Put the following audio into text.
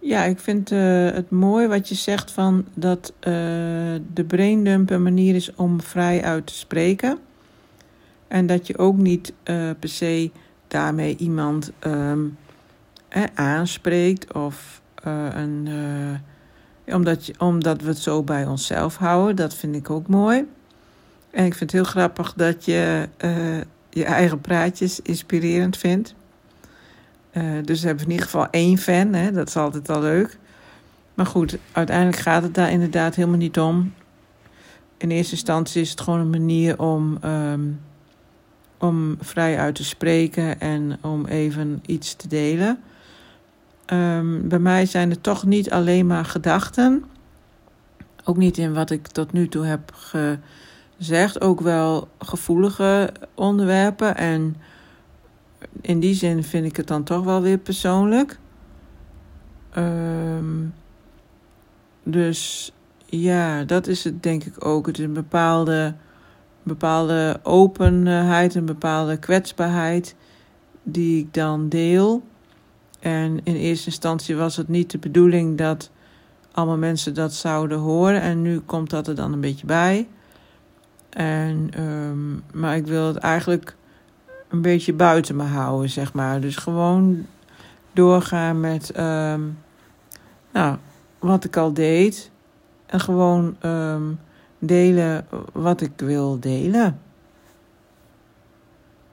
Ja, ik vind uh, het mooi wat je zegt van dat uh, de braindump een manier is om vrij uit te spreken. En dat je ook niet uh, per se daarmee iemand um, eh, aanspreekt of een, omdat, omdat we het zo bij onszelf houden. Dat vind ik ook mooi. En ik vind het heel grappig dat je je eigen praatjes inspirerend vindt. Uh, dus we hebben in ieder geval één fan, hè? dat is altijd al leuk. Maar goed, uiteindelijk gaat het daar inderdaad helemaal niet om. In eerste instantie is het gewoon een manier om, um, om vrij uit te spreken en om even iets te delen. Um, bij mij zijn het toch niet alleen maar gedachten. Ook niet in wat ik tot nu toe heb gezegd. Ook wel gevoelige onderwerpen en in die zin vind ik het dan toch wel weer persoonlijk. Um, dus ja, dat is het denk ik ook. Het is een bepaalde, bepaalde openheid, een bepaalde kwetsbaarheid die ik dan deel. En in eerste instantie was het niet de bedoeling dat allemaal mensen dat zouden horen. En nu komt dat er dan een beetje bij. En, um, maar ik wil het eigenlijk een beetje buiten me houden, zeg maar. Dus gewoon doorgaan met um, nou, wat ik al deed. En gewoon um, delen wat ik wil delen.